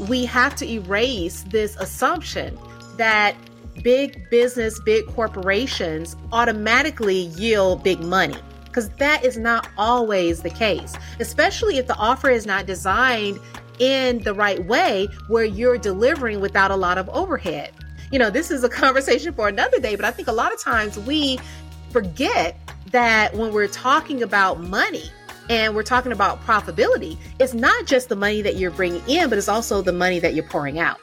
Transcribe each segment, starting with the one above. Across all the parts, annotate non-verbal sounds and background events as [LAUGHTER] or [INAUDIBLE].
we have to erase this assumption that big business, big corporations automatically yield big money because that is not always the case, especially if the offer is not designed in the right way where you're delivering without a lot of overhead. You know, this is a [LAUGHS] conversation for another day, but I think a lot of times we forget that when we're talking about money, and we're talking about profitability, it's not just the money that you're bringing in, but it's also the money that you're pouring out.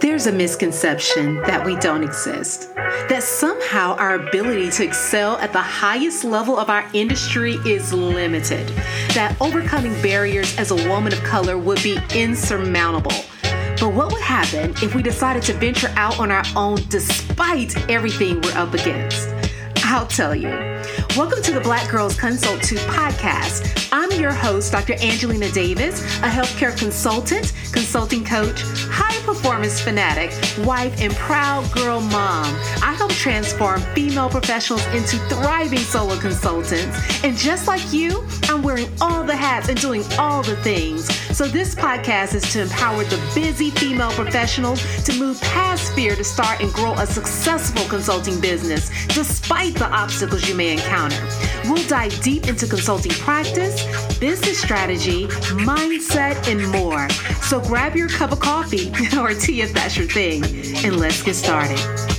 There's a misconception that we don't exist, that somehow our ability to excel at the highest level of our industry is limited, that overcoming barriers as a woman of color would be insurmountable. But what would happen if we decided to venture out on our own despite everything we're up against? I'll tell you. Welcome to the Black Girls Consult 2 podcast. I'm your host, Dr. Angelina Davis, a healthcare consultant, consulting coach, high performance fanatic, wife, and proud girl mom. I help transform female professionals into thriving solo consultants. And just like you, I'm wearing all the hats and doing all the things. So this podcast is to empower the busy female professionals to move past fear to start and grow a successful consulting business despite the obstacles you may encounter. We'll dive deep into consulting practice, business strategy, mindset, and more. So grab your cup of coffee [LAUGHS] or tea if that's your thing, and let's get started.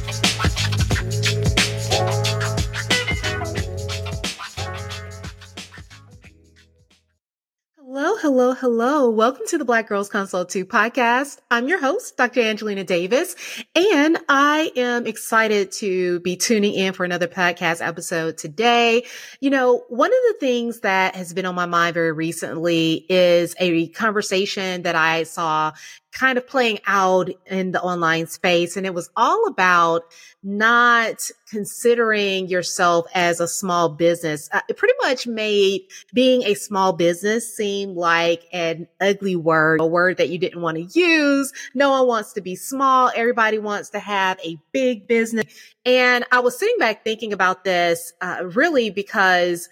Hello, hello. Welcome to the Black Girls Consult 2 podcast. I'm your host, Dr. Angelina Davis, and I am excited to be tuning in for another podcast episode today. You know, one of the things that has been on my mind very recently is a conversation that I saw kind of playing out in the online space. And it was all about not considering yourself as a small business. Uh, it pretty much made being a small business seem like an ugly word, a word that you didn't want to use. No one wants to be small. Everybody wants to have a big business. And I was sitting back thinking about this, uh, really because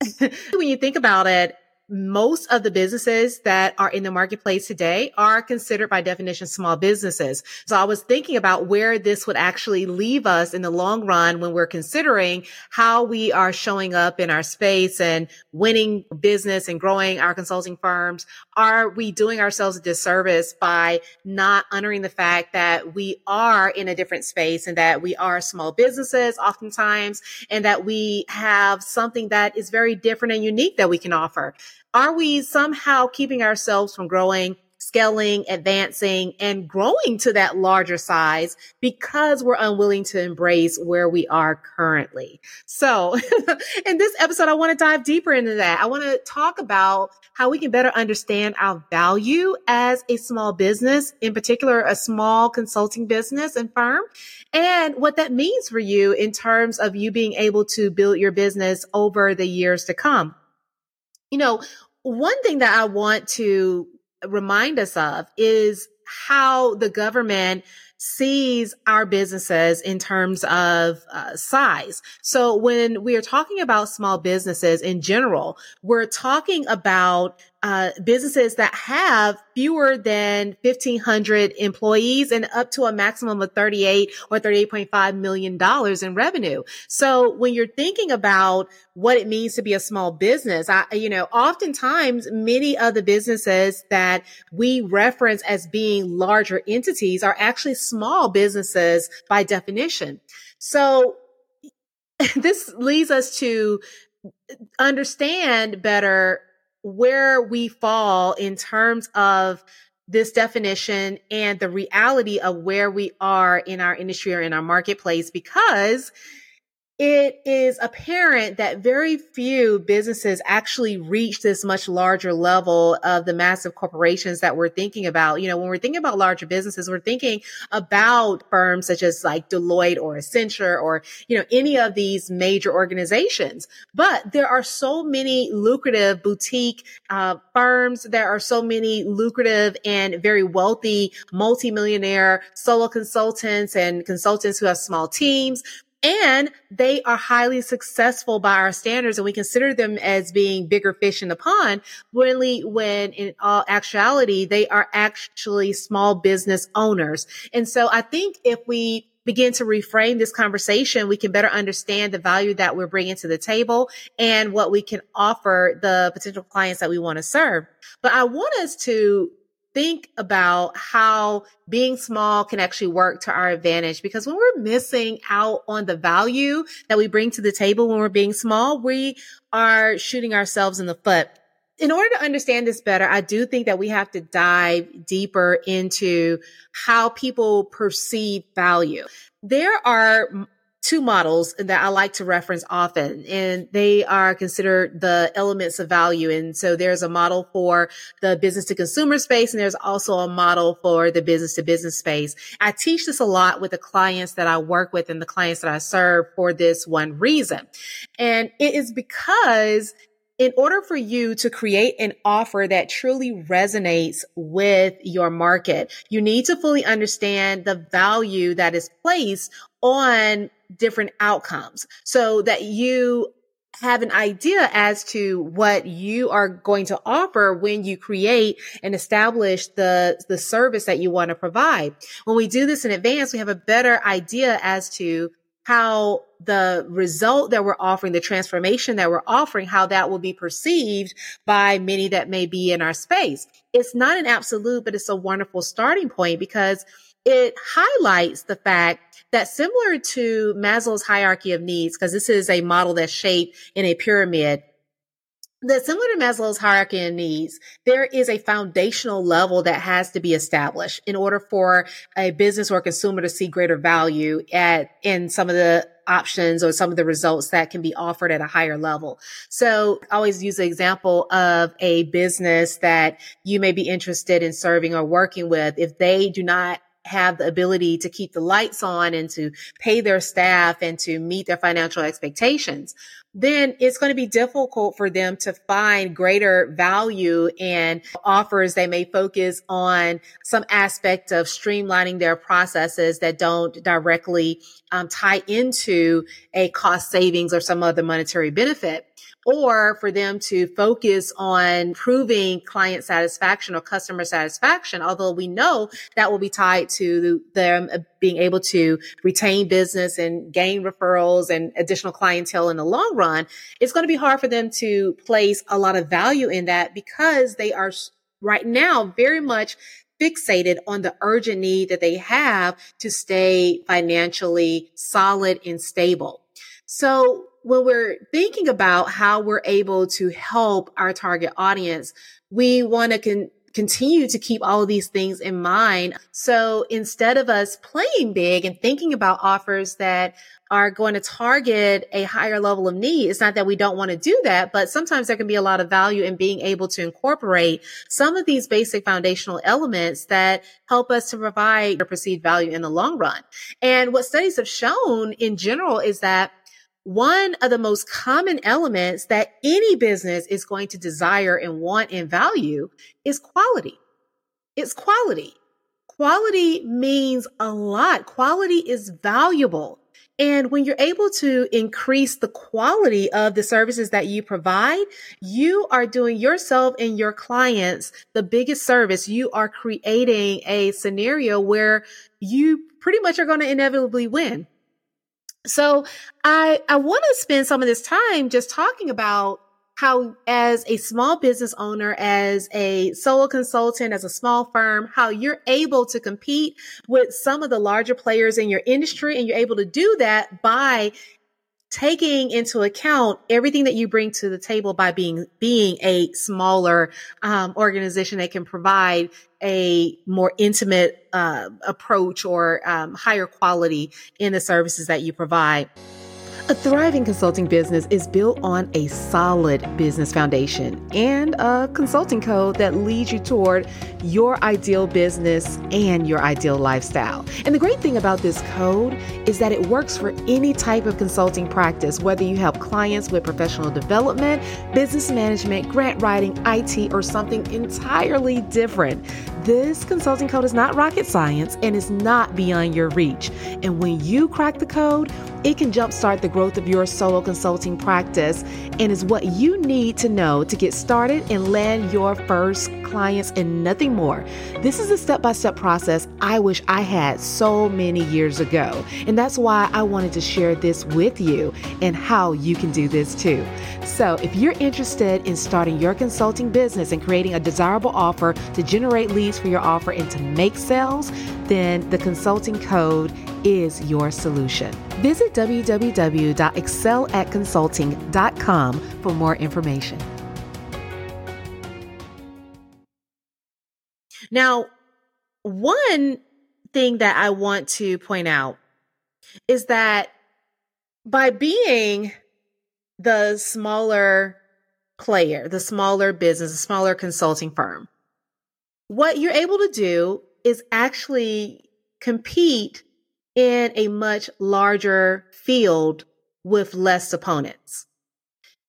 [LAUGHS] when you think about it, most of the businesses that are in the marketplace today are considered by definition small businesses. So I was thinking about where this would actually leave us in the long run when we're considering how we are showing up in our space and winning business and growing our consulting firms. Are we doing ourselves a disservice by not honoring the fact that we are in a different space and that we are small businesses oftentimes and that we have something that is very different and unique that we can offer? Are we somehow keeping ourselves from growing, scaling, advancing, and growing to that larger size because we're unwilling to embrace where we are currently? So [LAUGHS] in this episode, I want to dive deeper into that. I want to talk about how we can better understand our value as a small business, in particular, a small consulting business and firm, and what that means for you in terms of you being able to build your business over the years to come. You know, one thing that I want to remind us of is how the government sees our businesses in terms of uh, size. So when we are talking about small businesses in general, we're talking about uh, businesses that have fewer than 1500 employees and up to a maximum of 38 or 38.5 million dollars in revenue. So when you're thinking about what it means to be a small business, I, you know, oftentimes many of the businesses that we reference as being larger entities are actually small businesses by definition. So [LAUGHS] this leads us to understand better where we fall in terms of this definition and the reality of where we are in our industry or in our marketplace because it is apparent that very few businesses actually reach this much larger level of the massive corporations that we're thinking about. You know, when we're thinking about larger businesses, we're thinking about firms such as like Deloitte or Accenture or, you know, any of these major organizations. But there are so many lucrative boutique uh, firms. There are so many lucrative and very wealthy multimillionaire solo consultants and consultants who have small teams and they are highly successful by our standards and we consider them as being bigger fish in the pond really when in all actuality they are actually small business owners and so i think if we begin to reframe this conversation, we can better understand the value that we're bringing to the table and what we can offer the potential clients that we want to serve. But I want us to think about how being small can actually work to our advantage because when we're missing out on the value that we bring to the table when we're being small, we are shooting ourselves in the foot. In order to understand this better, I do think that we have to dive deeper into how people perceive value. There are two models that I like to reference often, and they are considered the elements of value. And so there's a model for the business to consumer space, and there's also a model for the business to business space. I teach this a lot with the clients that I work with and the clients that I serve for this one reason. And it is because in order for you to create an offer that truly resonates with your market, you need to fully understand the value that is placed on different outcomes so that you have an idea as to what you are going to offer when you create and establish the, the service that you want to provide. When we do this in advance, we have a better idea as to how the result that we're offering, the transformation that we're offering, how that will be perceived by many that may be in our space. It's not an absolute, but it's a wonderful starting point because it highlights the fact that similar to Maslow's hierarchy of needs, because this is a model that's shaped in a pyramid, that similar to Maslow's hierarchy of needs, there is a foundational level that has to be established in order for a business or consumer to see greater value at in some of the options or some of the results that can be offered at a higher level. So I always use the example of a business that you may be interested in serving or working with. If they do not have the ability to keep the lights on and to pay their staff and to meet their financial expectations, then it's going to be difficult for them to find greater value and offers. They may focus on some aspect of streamlining their processes that don't directly um, tie into a cost savings or some other monetary benefit or for them to focus on proving client satisfaction or customer satisfaction. Although we know that will be tied to them being able to retain business and gain referrals and additional clientele in the long run. It's going to be hard for them to place a lot of value in that because they are right now very much fixated on the urgent need that they have to stay financially solid and stable. So when we're thinking about how we're able to help our target audience, we want to con- continue to keep all of these things in mind. So instead of us playing big and thinking about offers that are going to target a higher level of need, it's not that we don't want to do that, but sometimes there can be a lot of value in being able to incorporate some of these basic foundational elements that help us to provide or perceived value in the long run. And what studies have shown in general is that one of the most common elements that any business is going to desire and want and value is quality. It's quality. Quality means a lot. Quality is valuable. And when you're able to increase the quality of the services that you provide, you are doing yourself and your clients the biggest service. You are creating a scenario where you pretty much are going to inevitably win. So I, I want to spend some of this time just talking about how as a small business owner, as a solo consultant, as a small firm, how you're able to compete with some of the larger players in your industry. And you're able to do that by taking into account everything that you bring to the table by being being a smaller um, organization that can provide a more intimate uh, approach or um, higher quality in the services that you provide. A thriving consulting business is built on a solid business foundation and a consulting code that leads you toward your ideal business and your ideal lifestyle. And the great thing about this code is that it works for any type of consulting practice, whether you help clients with professional development, business management, grant writing, IT, or something entirely different. This consulting code is not rocket science and is not beyond your reach. And when you crack the code, it can jumpstart the growth of your solo consulting practice and is what you need to know to get started and land your first clients and nothing more. This is a step by step process I wish I had so many years ago. And that's why I wanted to share this with you and how you can do this too. So, if you're interested in starting your consulting business and creating a desirable offer to generate leads for your offer and to make sales, then the consulting code is your solution. Visit www.excelatconsulting.com for more information. Now, one thing that I want to point out is that by being the smaller player, the smaller business, the smaller consulting firm, what you're able to do is actually compete in a much larger field with less opponents.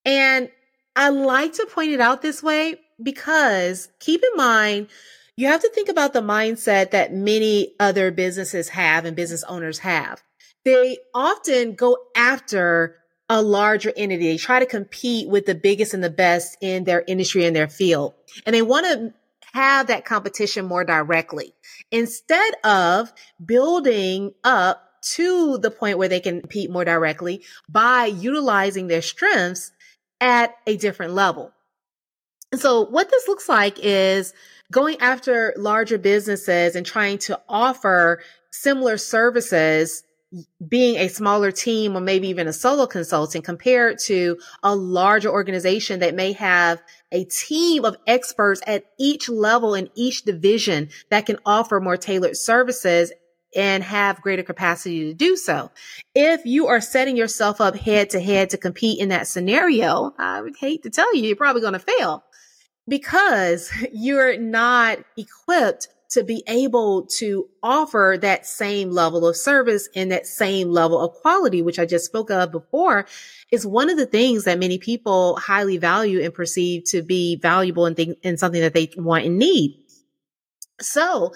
And I like to point it out this way because keep in mind, you have to think about the mindset that many other businesses have and business owners have. They often go after a larger entity. They try to compete with the biggest and the best in their industry and their field. And they want to have that competition more directly instead of building up to the point where they can compete more directly by utilizing their strengths at a different level. So what this looks like is going after larger businesses and trying to offer similar services being a smaller team or maybe even a solo consultant compared to a larger organization that may have a team of experts at each level in each division that can offer more tailored services and have greater capacity to do so. If you are setting yourself up head to head to compete in that scenario, I would hate to tell you, you're probably going to fail because [LAUGHS] you're not equipped to be able to offer that same level of service and that same level of quality, which I just spoke of before, is one of the things that many people highly value and perceive to be valuable and, think, and something that they want and need. So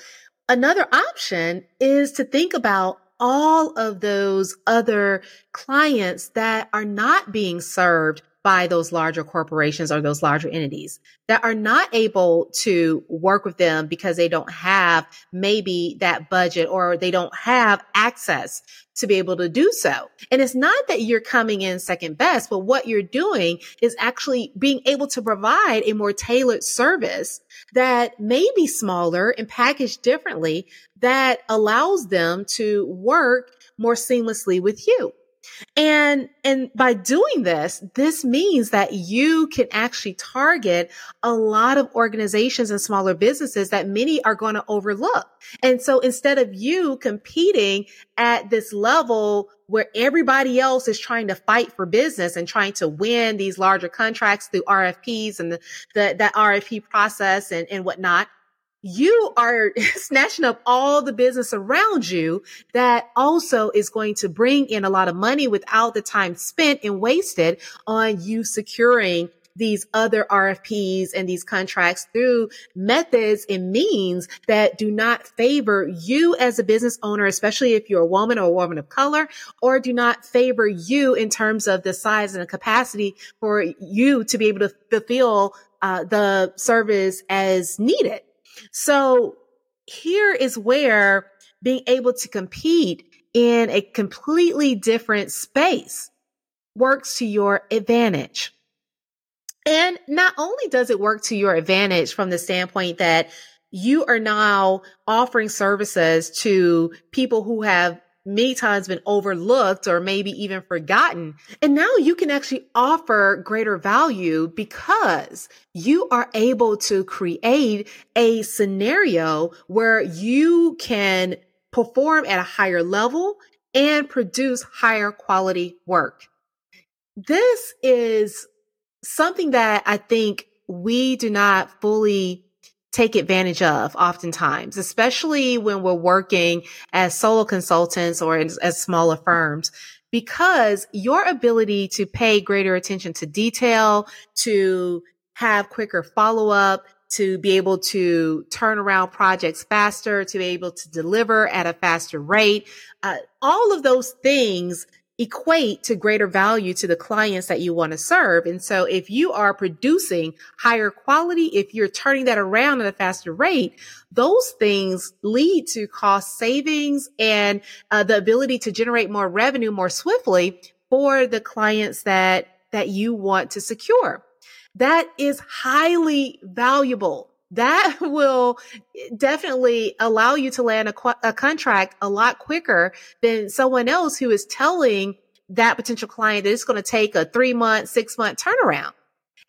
another option is to think about all of those other clients that are not being served by those larger corporations or those larger entities that are not able to work with them because they don't have maybe that budget or they don't have access to be able to do so. And it's not that you're coming in second best, but what you're doing is actually being able to provide a more tailored service that may be smaller and packaged differently that allows them to work more seamlessly with you. And, and by doing this, this means that you can actually target a lot of organizations and smaller businesses that many are going to overlook. And so instead of you competing at this level where everybody else is trying to fight for business and trying to win these larger contracts through RFPs and the, the that RFP process and, and whatnot, you are [LAUGHS] snatching up all the business around you that also is going to bring in a lot of money without the time spent and wasted on you securing these other RFPs and these contracts through methods and means that do not favor you as a business owner, especially if you're a woman or a woman of color, or do not favor you in terms of the size and the capacity for you to be able to fulfill uh, the service as needed. So here is where being able to compete in a completely different space works to your advantage. And not only does it work to your advantage from the standpoint that you are now offering services to people who have many times been overlooked or maybe even forgotten. And now you can actually offer greater value because you are able to create a scenario where you can perform at a higher level and produce higher quality work. This is something that I think we do not fully take advantage of oftentimes, especially when we're working as solo consultants or as, as smaller firms because your ability to pay greater attention to detail, to have quicker follow up, to be able to turn around projects faster, to be able to deliver at a faster rate. Uh, all of those things equate to greater value to the clients that you want to serve. And so if you are producing higher quality, if you're turning that around at a faster rate, those things lead to cost savings and uh, the ability to generate more revenue more swiftly for the clients that, that you want to secure. That is highly valuable that [LAUGHS] will definitely allow you to land a, a, contract a lot quicker than someone else who is telling that potential client that it's going to take a three month, six month turnaround.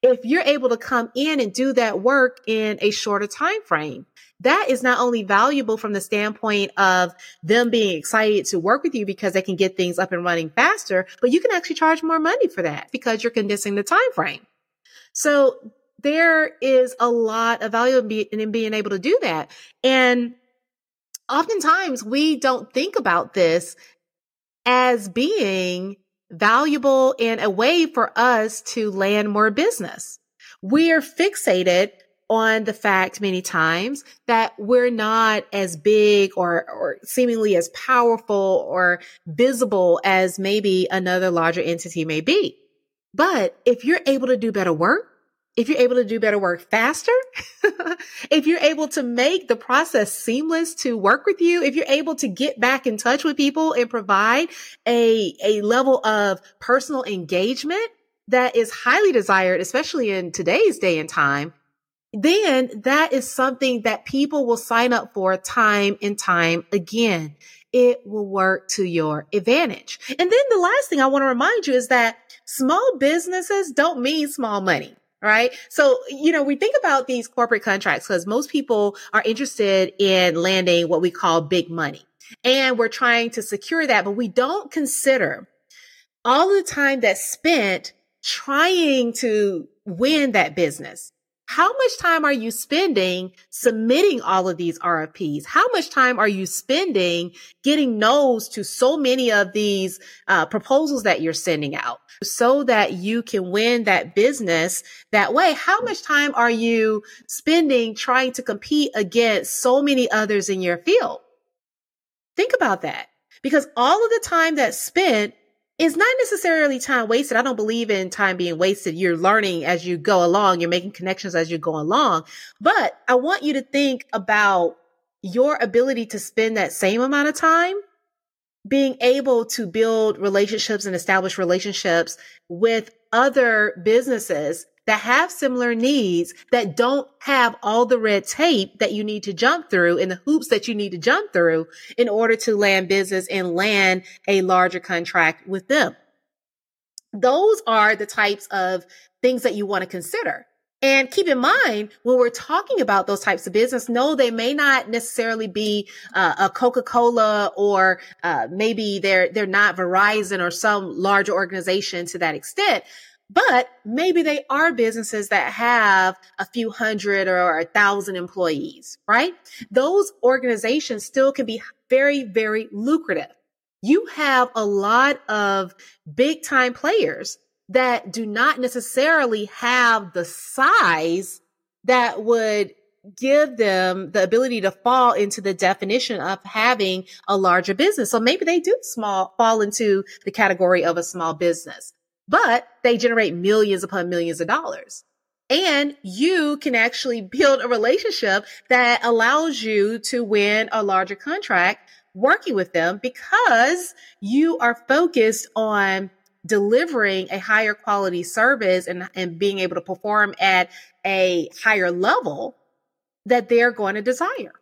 If you're able to come in and do that work in a shorter time frame, that is not only valuable from the standpoint of them being excited to work with you because they can get things up and running faster, but you can actually charge more money for that because you're condensing the time frame. So there is a lot of value in, be, in being able to do that. And oftentimes we don't think about this as being valuable and a way for us to land more business. We're fixated on the fact many times that we're not as big or, or seemingly as powerful or visible as maybe another larger entity may be. But if you're able to do better work, if you're able to do better work faster, [LAUGHS] if you're able to make the process seamless to work with you, if you're able to get back in touch with people and provide a, a level of personal engagement that is highly desired, especially in today's day and time, then that is something that people will sign up for time and time again. It will work to your advantage. And then the last thing I want to remind you is that small businesses don't mean small money right? So, you know, we think about these corporate contracts because most people are interested in landing what we call big money. And we're trying to secure that, but we don't consider all the time that's spent trying to win that business. How much time are you spending submitting all of these RFPs? How much time are you spending getting no's to so many of these uh, proposals that you're sending out so that you can win that business that way? How much time are you spending trying to compete against so many others in your field? Think about that because all of the time that's spent is not necessarily time wasted. I don't believe in time being wasted. You're learning as you go along. You're making connections as you go along. But I want you to think about your ability to spend that same amount of time being able to build relationships and establish relationships with other businesses that have similar needs that don't have all the red tape that you need to jump through and the hoops that you need to jump through in order to land business and land a larger contract with them. Those are the types of things that you want to consider. And keep in mind when we're talking about those types of business, no, they may not necessarily be uh, a Coca-Cola or uh, maybe they're they're not Verizon or some large organization to that extent. But maybe they are businesses that have a few hundred or a thousand employees, right? Those organizations still can be very, very lucrative. You have a lot of big time players that do not necessarily have the size that would give them the ability to fall into the definition of having a larger business. So maybe they do small fall into the category of a small business but they generate millions upon millions of dollars. And you can actually build a relationship that allows you to win a larger contract working with them because you are focused on delivering a higher quality service and, and being able to perform at a higher level that they're going to desire.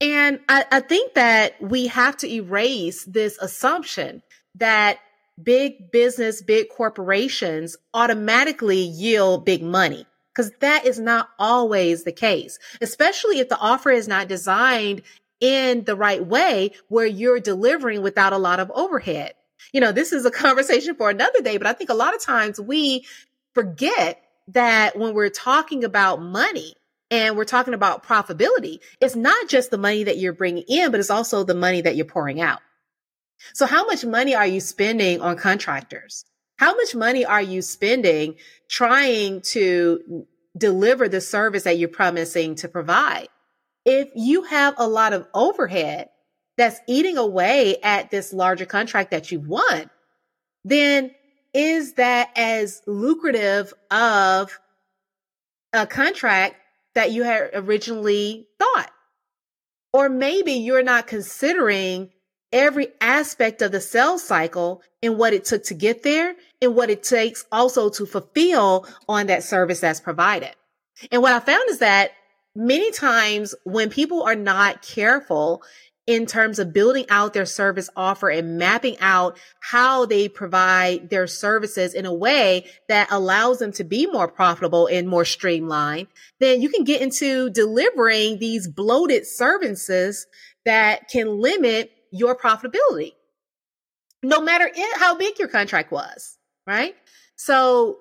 And I, I think that we have to erase this assumption that big business, big corporations automatically yield big money because that is not always the case, especially if the offer is not designed in the right way where you're delivering without a lot of overhead. You know, this is a [LAUGHS] conversation for another day, but I think a lot of times we forget that when we're talking about money, and we're talking about profitability, it's not just the money that you're bringing in, but it's also the money that you're pouring out. So how much money are you spending on contractors? How much money are you spending trying to deliver the service that you're promising to provide? If you have a lot of overhead that's eating away at this larger contract that you've won, then is that as lucrative of a contract that you had originally thought? Or maybe you're not considering every aspect of the sales cycle and what it took to get there and what it takes also to fulfill on that service that's provided. And what I found is that many times when people are not careful in terms of building out their service offer and mapping out how they provide their services in a way that allows them to be more profitable and more streamlined, then you can get into delivering these bloated services that can limit your profitability, no matter how big your contract was, right? So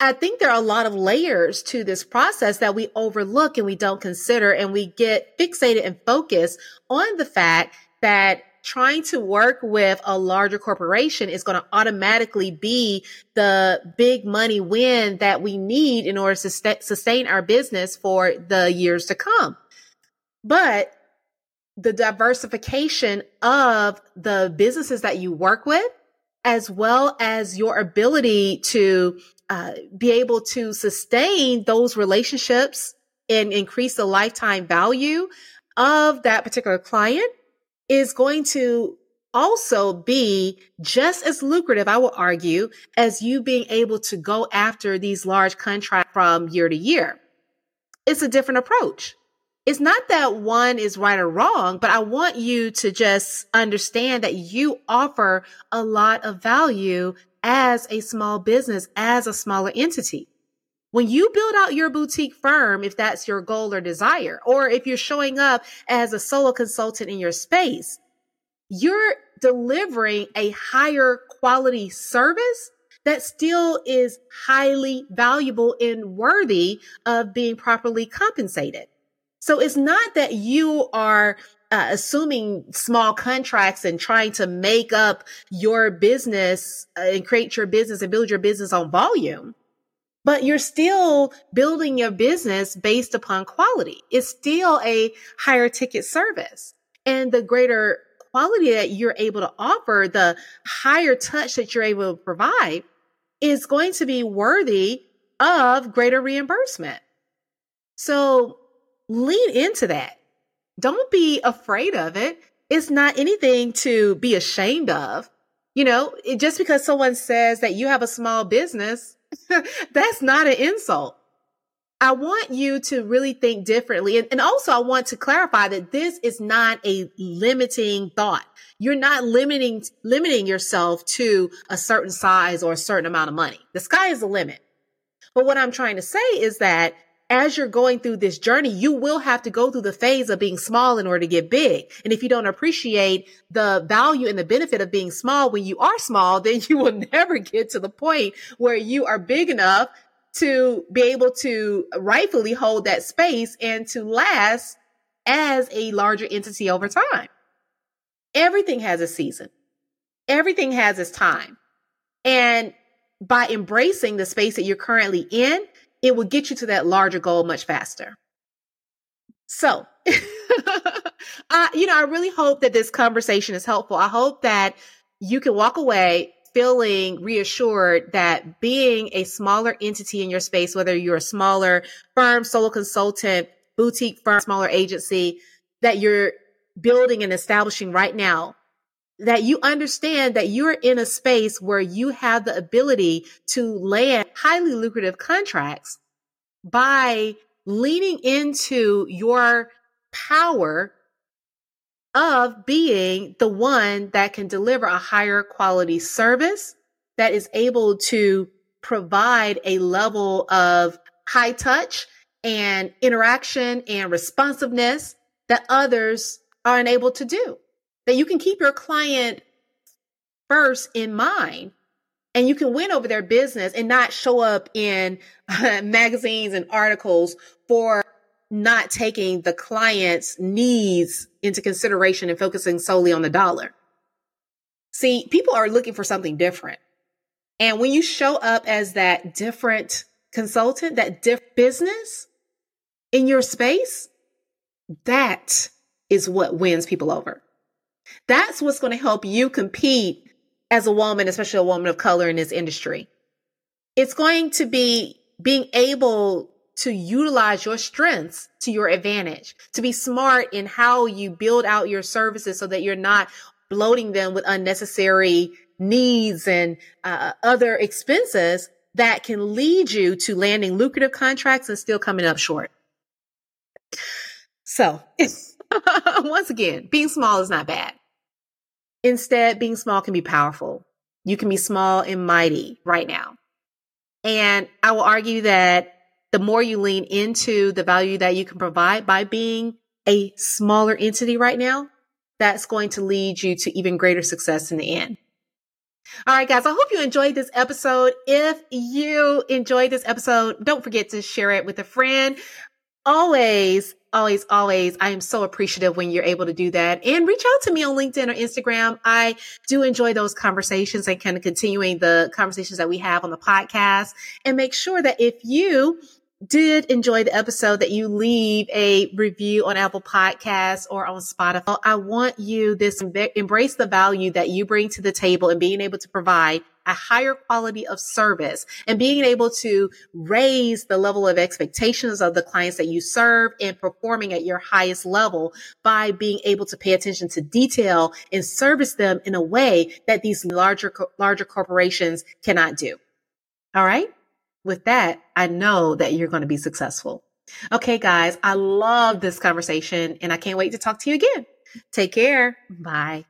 I think there are a lot of layers to this process that we overlook and we don't consider and we get fixated and focused on the fact that trying to work with a larger corporation is going to automatically be the big money win that we need in order to sustain our business for the years to come. But the diversification of the businesses that you work with, as well as your ability to uh, be able to sustain those relationships and increase the lifetime value of that particular client is going to also be just as lucrative, I will argue, as you being able to go after these large contracts from year to year. It's a different approach it's not that one is right or wrong, but I want you to just understand that you offer a lot of value as a small business, as a smaller entity. When you build out your boutique firm, if that's your goal or desire, or if you're showing up as a solo consultant in your space, you're delivering a higher quality service that still is highly valuable and worthy of being properly compensated. So it's not that you are uh, assuming small contracts and trying to make up your business uh, and create your business and build your business on volume. But you're still building your business based upon quality. It's still a higher ticket service. And the greater quality that you're able to offer, the higher touch that you're able to provide is going to be worthy of greater reimbursement. So lean into that. Don't be afraid of it. It's not anything to be ashamed of. You know, it, just because someone says that you have a small business, [LAUGHS] that's not an insult. I want you to really think differently. And, and, also I want to clarify that this is not a limiting thought. You're not limiting, limiting yourself to a certain size or a certain amount of money. The sky is the limit. But what I'm trying to say is that as you're going through this journey, you will have to go through the phase of being small in order to get big. And if you don't appreciate the value and the benefit of being small when you are small, [LAUGHS] then you will never get to the point where you are big enough to be able to rightfully hold that space and to last as a larger entity over time. Everything has a season. Everything has its time. And by embracing the space that you're currently in, it will get you to that larger goal much faster. So, [LAUGHS] uh, you know, I really hope that this conversation is helpful. I hope that you can walk away feeling reassured that being a smaller entity in your space, whether you're a smaller firm, solo consultant, boutique firm, smaller agency, that you're building and establishing right now that you understand that you're in a space where you have the ability to land highly lucrative contracts by leaning into your power of being the one that can deliver a higher quality service that is able to provide a level of high touch and interaction and responsiveness that others are unable to do that you can keep your client first in mind and you can win over their business and not show up in uh, [LAUGHS] magazines and articles for not taking the client's needs into consideration and focusing solely on the dollar. See, people are looking for something different. And when you show up as that different consultant, that different business in your space, that is what wins people over. That's what's going to help you compete as a woman, especially a woman of color in this industry. It's going to be being able to utilize your strengths to your advantage, to be smart in how you build out your services so that you're not bloating them with unnecessary needs and uh, other expenses that can lead you to landing lucrative contracts and still coming up short. So, [LAUGHS] once again, being small is not bad. Instead, being small can be powerful. You can be small and mighty right now. And I will argue that the more you lean into the value that you can provide by being a smaller entity right now, that's going to lead you to even greater success in the end. All right, guys, I hope you enjoyed this episode. If you enjoyed this episode, don't forget to share it with a friend. Always, always, always, I am so appreciative when you're able to do that and reach out to me on LinkedIn or Instagram. I do enjoy those conversations and kind of continuing the conversations that we have on the podcast and make sure that if you did enjoy the episode that you leave a review on Apple Podcasts or on Spotify. I want you this embrace the value that you bring to the table and being able to provide a higher quality of service and being able to raise the level of expectations of the clients that you serve and performing at your highest level by being able to pay attention to detail and service them in a way that these larger, larger corporations cannot do. All right with that, I know that you're going to be successful. Okay, guys, I love this conversation and I can't wait to talk to you again. Take care. Bye.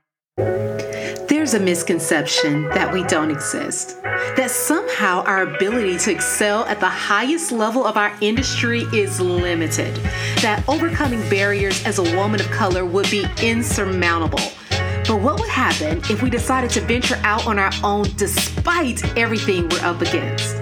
There's a misconception that we don't exist, that somehow our ability to excel at the highest level of our industry is limited, that overcoming barriers as a woman of color would be insurmountable. But what would happen if we decided to venture out on our own despite everything we're up against?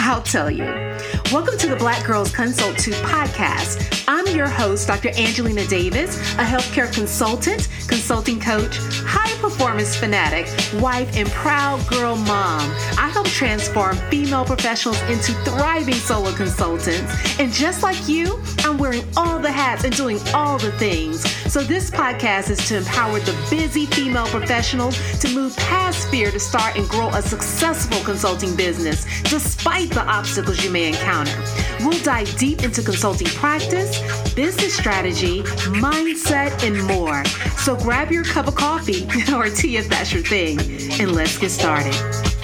I'll tell you. Welcome to the Black Girls Consult 2 podcast. I'm your host, Dr. Angelina Davis, a healthcare consultant, consulting coach, high performance fanatic, wife, and proud girl mom. I help transform female professionals into thriving solo consultants. And just like you, I'm wearing all the hats and doing all the things. So this podcast is to empower the busy female professionals to move past fear to start and grow a successful consulting business despite the obstacles you may encounter. We'll dive deep into consulting practice, business strategy, mindset, and more. So grab your cup of coffee [LAUGHS] or tea if that's your thing, and let's get started.